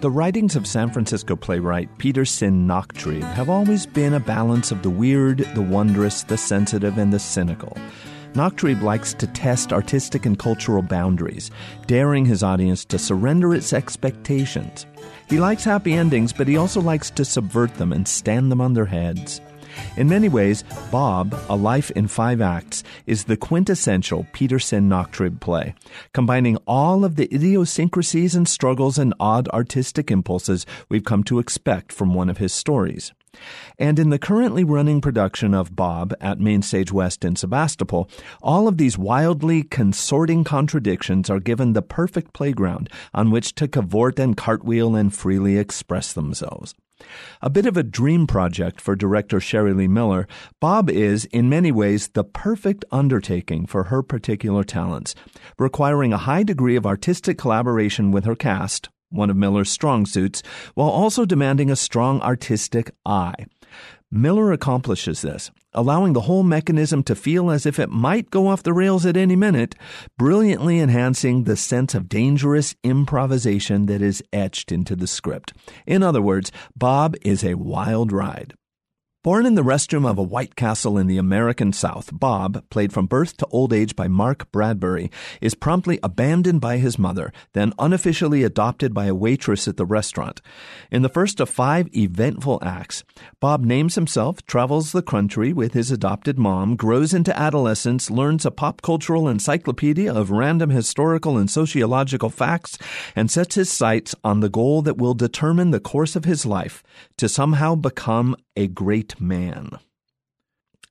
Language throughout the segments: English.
The writings of San Francisco playwright Peter Sinn Nachtrieb have always been a balance of the weird, the wondrous, the sensitive, and the cynical. Nachtrieb likes to test artistic and cultural boundaries, daring his audience to surrender its expectations. He likes happy endings, but he also likes to subvert them and stand them on their heads. In many ways, Bob, A Life in Five Acts, is the quintessential Peter Sinn Nachtrieb play, combining all of the idiosyncrasies and struggles and odd artistic impulses we've come to expect from one of his stories. And in the currently running production of Bob at Mainstage West in Sebastopol, all of these wildly consorting contradictions are given the perfect playground on which to cavort and cartwheel and freely express themselves. A bit of a dream project for director Sherry Lee Miller, Bob is, in many ways, the perfect undertaking for her particular talents, requiring a high degree of artistic collaboration with her cast, one of Miller's strong suits, while also demanding a strong artistic eye. Miller accomplishes this, allowing the whole mechanism to feel as if it might go off the rails at any minute, brilliantly enhancing the sense of dangerous improvisation that is etched into the script. In other words, Bob is a wild ride. Born in the restroom of a White Castle in the American South, Bob, played from birth to old age by Mark Bradbury, is promptly abandoned by his mother, then unofficially adopted by a waitress at the restaurant. In the first of five eventful acts, Bob names himself, travels the country with his adopted mom, grows into adolescence, learns a pop cultural encyclopedia of random historical and sociological facts, and sets his sights on the goal that will determine the course of his life to somehow become a great man.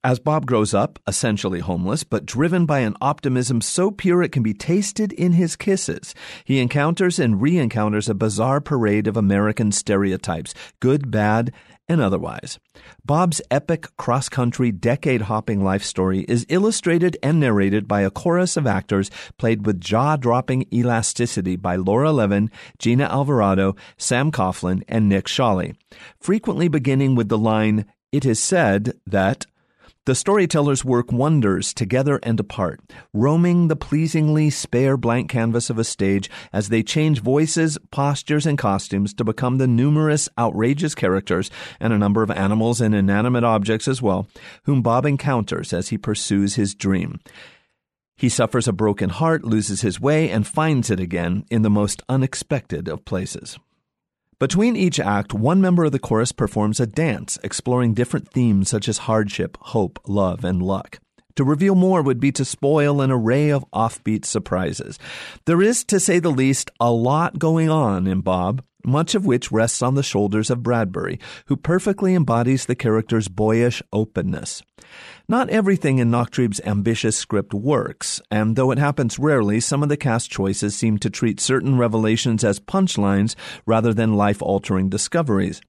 As Bob grows up, essentially homeless, but driven by an optimism so pure it can be tasted in his kisses, he encounters and re encounters a bizarre parade of American stereotypes, good, bad, and otherwise. Bob's epic cross country, decade hopping life story is illustrated and narrated by a chorus of actors played with jaw dropping elasticity by Laura Levin, Gina Alvarado, Sam Coughlin, and Nick Shawley, frequently beginning with the line, It is said that the storytellers work wonders together and apart, roaming the pleasingly spare blank canvas of a stage as they change voices, postures, and costumes to become the numerous outrageous characters and a number of animals and inanimate objects as well, whom Bob encounters as he pursues his dream. He suffers a broken heart, loses his way, and finds it again in the most unexpected of places. Between each act, one member of the chorus performs a dance exploring different themes such as hardship, hope, love, and luck. To reveal more would be to spoil an array of offbeat surprises. There is, to say the least, a lot going on in Bob, much of which rests on the shoulders of Bradbury, who perfectly embodies the character's boyish openness. Not everything in Nachtrieb's ambitious script works, and though it happens rarely, some of the cast choices seem to treat certain revelations as punchlines rather than life altering discoveries.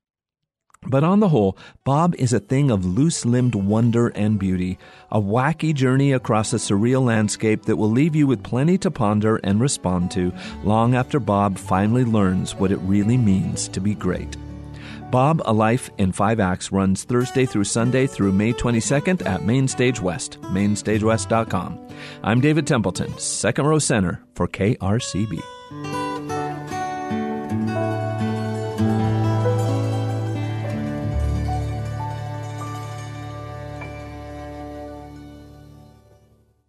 But on the whole, Bob is a thing of loose limbed wonder and beauty, a wacky journey across a surreal landscape that will leave you with plenty to ponder and respond to long after Bob finally learns what it really means to be great. Bob, A Life in Five Acts runs Thursday through Sunday through May 22nd at Mainstage West, mainstagewest.com. I'm David Templeton, second row center for KRCB.